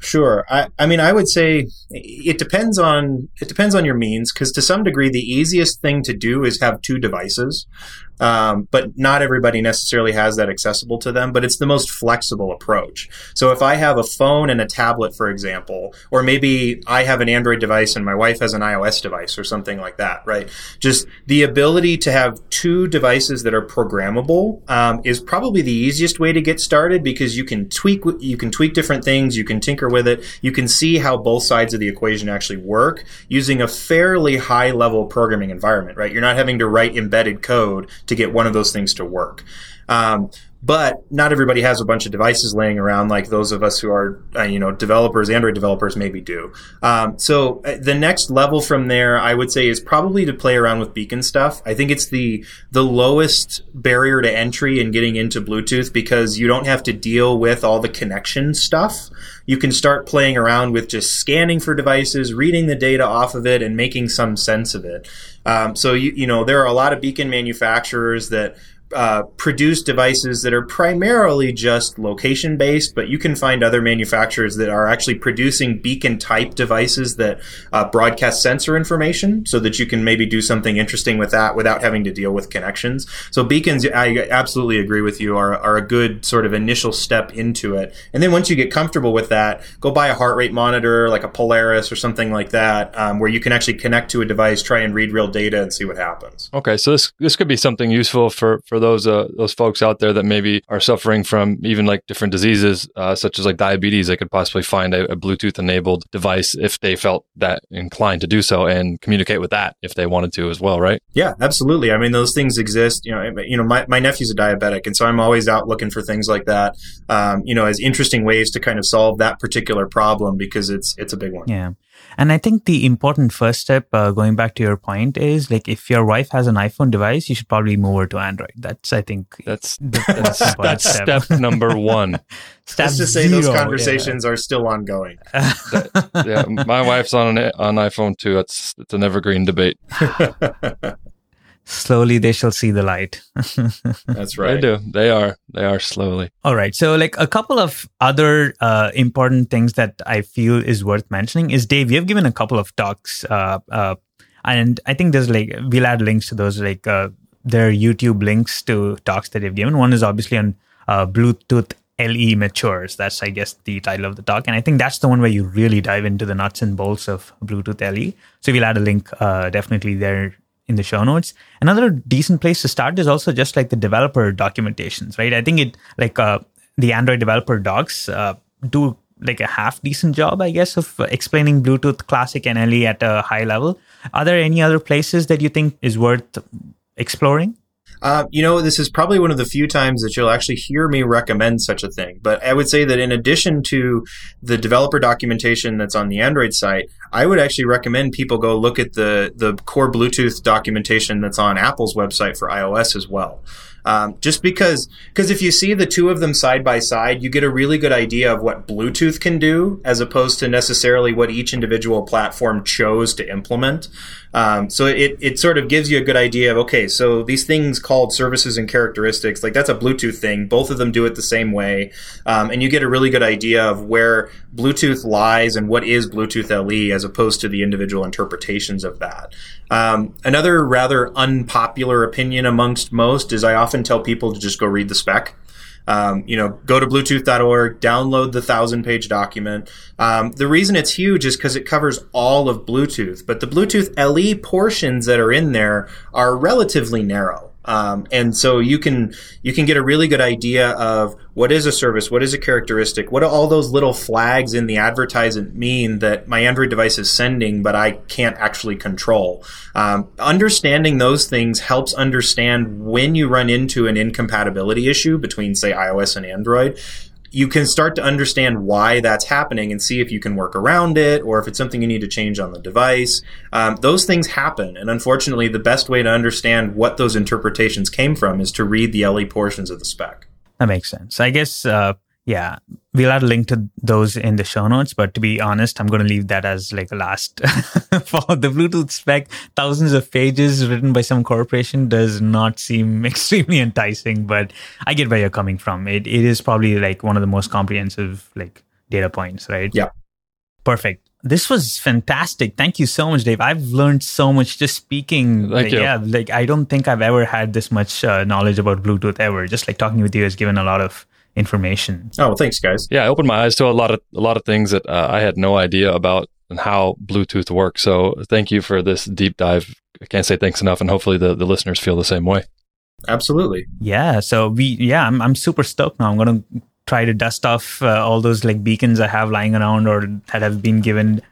Sure. I, I mean, I would say it depends on it depends on your means because to some degree, the easiest thing to do is have two devices, um, but not everybody necessarily has that accessible to them. But it's the most flexible approach. So if I have a phone and a tablet, for example, or maybe I have an Android device and my wife has an iOS device or something like that, right? Just the ability to have two devices that are programmable um, is probably the easiest way to get started because you can tweak you can tweak different things, you can tinker with it, you can see how both sides of the equation actually work using a fairly high level programming environment, right? You're not having to write embedded code to get one of those things to work. Um, but not everybody has a bunch of devices laying around like those of us who are, uh, you know, developers, Android developers maybe do. Um, so uh, the next level from there, I would say, is probably to play around with beacon stuff. I think it's the the lowest barrier to entry in getting into Bluetooth because you don't have to deal with all the connection stuff. You can start playing around with just scanning for devices, reading the data off of it, and making some sense of it. Um, so you you know there are a lot of beacon manufacturers that uh, produce devices that are primarily just location based, but you can find other manufacturers that are actually producing beacon type devices that uh, broadcast sensor information so that you can maybe do something interesting with that without having to deal with connections. So beacons, I absolutely agree with you, are, are a good sort of initial step into it. And then once you get comfortable with that, go buy a heart rate monitor like a Polaris or something like that, um, where you can actually connect to a device, try and read real data and see what happens. Okay, so this this could be something useful for for those uh, those folks out there that maybe are suffering from even like different diseases, uh, such as like diabetes, they could possibly find a, a Bluetooth enabled device if they felt that inclined to do so and communicate with that if they wanted to as well, right? Yeah, absolutely. I mean, those things exist. You know, you know, my, my nephew's a diabetic, and so I'm always out looking for things like that. Um, you know, as interesting ways to kind of solve that particular problem because it's it's a big one. Yeah. And I think the important first step, uh, going back to your point, is like if your wife has an iPhone device, you should probably move her to Android. That's, I think, that's that's, that's step. step. number one. step Let's just say those conversations yeah. are still ongoing. that, yeah, my wife's on an on iPhone too. It's it's an evergreen debate slowly they shall see the light. That's right. They do. They are. They are slowly. All right. So, like a couple of other uh, important things that I feel is worth mentioning is Dave. You've given a couple of talks, uh, uh, and I think there's like we'll add links to those. Like uh, there are YouTube links to talks that you've given. One is obviously on uh, Bluetooth LE matures. That's I guess the title of the talk, and I think that's the one where you really dive into the nuts and bolts of Bluetooth LE. So we'll add a link uh, definitely there in the show notes. Another decent place to start is also just like the developer documentations, right? I think it like uh, the Android developer docs uh, do like a half decent job, I guess, of explaining Bluetooth Classic and LE at a high level. Are there any other places that you think is worth exploring? Uh, you know, this is probably one of the few times that you'll actually hear me recommend such a thing. But I would say that in addition to the developer documentation that's on the Android site, I would actually recommend people go look at the the core Bluetooth documentation that's on Apple's website for iOS as well. Um, just because, because if you see the two of them side by side, you get a really good idea of what Bluetooth can do, as opposed to necessarily what each individual platform chose to implement. Um, so it, it sort of gives you a good idea of okay, so these things called services and characteristics, like that's a Bluetooth thing. Both of them do it the same way, um, and you get a really good idea of where Bluetooth lies and what is Bluetooth LE, as opposed to the individual interpretations of that. Um, another rather unpopular opinion amongst most is I often tell people to just go read the spec. Um, you know, go to Bluetooth.org, download the thousand page document. Um, the reason it's huge is because it covers all of Bluetooth, but the Bluetooth LE portions that are in there are relatively narrow. Um, and so you can you can get a really good idea of what is a service, what is a characteristic, what all those little flags in the advertisement mean that my Android device is sending, but I can't actually control. Um, understanding those things helps understand when you run into an incompatibility issue between, say, iOS and Android you can start to understand why that's happening and see if you can work around it or if it's something you need to change on the device. Um, those things happen. And unfortunately, the best way to understand what those interpretations came from is to read the LE portions of the spec. That makes sense. I guess uh, yeah, we'll add a link to those in the show notes. But to be honest, I'm going to leave that as like a last for the Bluetooth spec. Thousands of pages written by some corporation does not seem extremely enticing. But I get where you're coming from. It it is probably like one of the most comprehensive like data points, right? Yeah. Perfect. This was fantastic. Thank you so much, Dave. I've learned so much just speaking. Thank like, you. Yeah, like I don't think I've ever had this much uh, knowledge about Bluetooth ever. Just like talking with you has given a lot of information. Oh, thanks, guys. Yeah, I opened my eyes to a lot of a lot of things that uh, I had no idea about and how Bluetooth works. So, thank you for this deep dive. I can't say thanks enough, and hopefully the, the listeners feel the same way. Absolutely. Yeah. So we, yeah, I'm I'm super stoked now. I'm gonna try to dust off uh, all those like beacons I have lying around or that have been given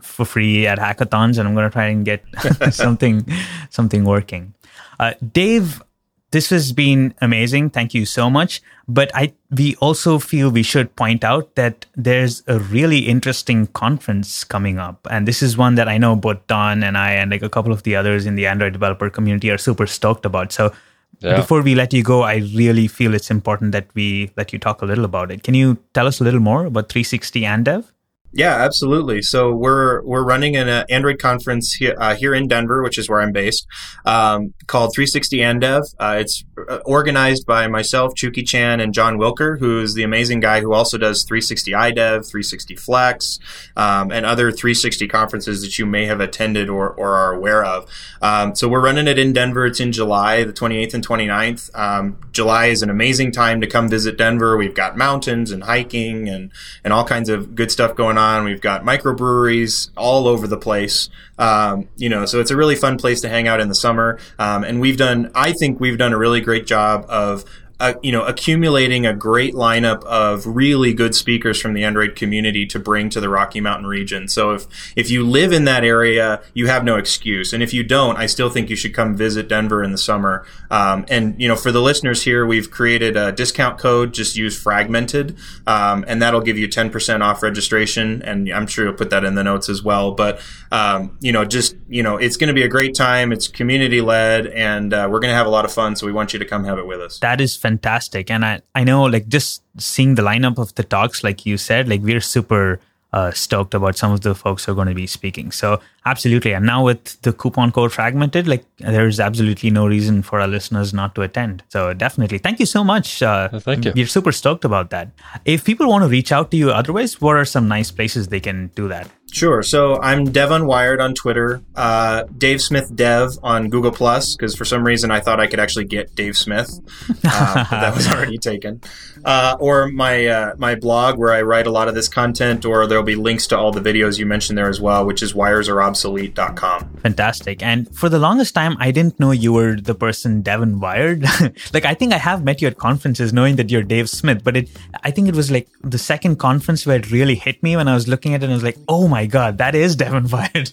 for free at hackathons, and I'm gonna try and get something something working. Uh, Dave, this has been amazing. Thank you so much. But I we also feel we should point out that there's a really interesting conference coming up. And this is one that I know both Donn and I and like a couple of the others in the Android developer community are super stoked about. So yeah. before we let you go, I really feel it's important that we let you talk a little about it. Can you tell us a little more about 360 AnDev? Yeah, absolutely. So we're we're running an uh, Android conference here, uh, here in Denver, which is where I'm based, um, called 360 AnDev. Uh, it's uh, organized by myself, Chiu-Ki Chan, and John Wilker, who is the amazing guy who also does 360 iDev, 360 Flex, um, and other 360 conferences that you may have attended or, or are aware of. Um, so we're running it in Denver. It's in July, the 28th and 29th. Um, July is an amazing time to come visit Denver. We've got mountains and hiking and and all kinds of good stuff going on on. We've got microbreweries all over the place. Um, you know, so it's a really fun place to hang out in the summer. Um, and we've done, I think we've done a really great job of uh, you know, accumulating a great lineup of really good speakers from the Android community to bring to the Rocky Mountain region. So if if you live in that area, you have no excuse, and if you don't, I still think you should come visit Denver in the summer. Um, and you know, for the listeners here, we've created a discount code. Just use Fragmented, um, and that'll give you ten percent off registration. And I'm sure you'll put that in the notes as well. But um, you know, just you know, it's going to be a great time. It's community led, and uh, we're going to have a lot of fun. So we want you to come have it with us. That is fantastic. And I, I know like just seeing the lineup of the talks, like you said, like we're super uh, stoked about some of the folks who are going to be speaking. So absolutely. And now with the coupon code fragmented, like there's absolutely no reason for our listeners not to attend. So definitely. Thank you so much. Uh, Thank you. We're super stoked about that. If people want to reach out to you otherwise, what are some nice places they can do that? Sure. So I'm Devunwired on Twitter, uh, Dave Smith Dev on Google Plus, because for some reason I thought I could actually get Dave Smith, uh, but that was already taken. Uh, or my uh, my blog where I write a lot of this content, or there'll be links to all the videos you mentioned there as well, which is wiresareobsolete.com. Fantastic. And for the longest time, I didn't know you were the person Devunwired. like I think I have met you at conferences, knowing that you're Dave Smith, but it I think it was like the second conference where it really hit me when I was looking at it. and I was like, oh my my god, that is Devunwired.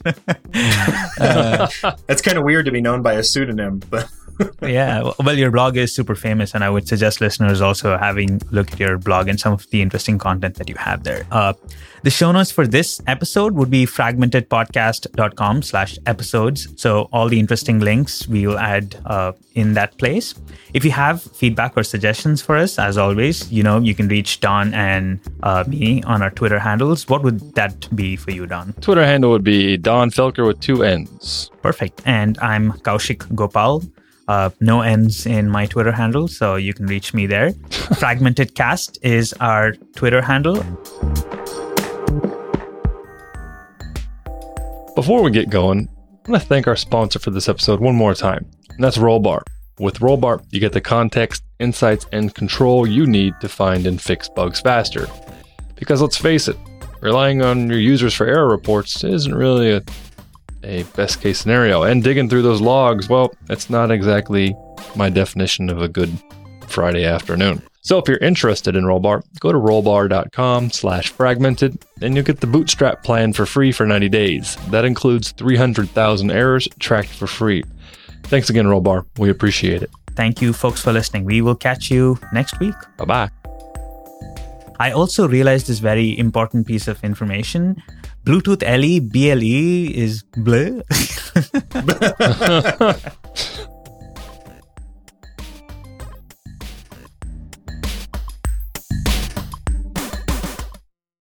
uh, That's kind of weird to be known by a pseudonym, but. yeah, well, your blog is super famous, and I would suggest listeners also having look at your blog and some of the interesting content that you have there. Uh, the show notes for this episode would be fragmentedpodcast.com slash episodes. So all the interesting links we'll add uh, in that place. If you have feedback or suggestions for us, as always, you know, you can reach Donn and uh, me on our Twitter handles. What would that be for you, Donn? Twitter handle would be Donn Felker with two N's. Perfect. And I'm Kaushik Gopal. Uh, no ends in my Twitter handle, so you can reach me there. Fragmented Cast is our Twitter handle. Before we get going, I want to thank our sponsor for this episode one more time, and that's Rollbar. With Rollbar, you get the context, insights, and control you need to find and fix bugs faster. Because let's face it, relying on your users for error reports isn't really a a best case scenario. And digging through those logs, well, that's not exactly my definition of a good Friday afternoon. So if you're interested in Rollbar, go to rollbar.com slash fragmented and you'll get the bootstrap plan for free for 90 days. That includes 300,000 errors tracked for free. Thanks again, Rollbar. We appreciate it. Thank you, folks, for listening. We will catch you next week. Bye bye. I also realized this very important piece of information. Bluetooth LE, BLE is bleh.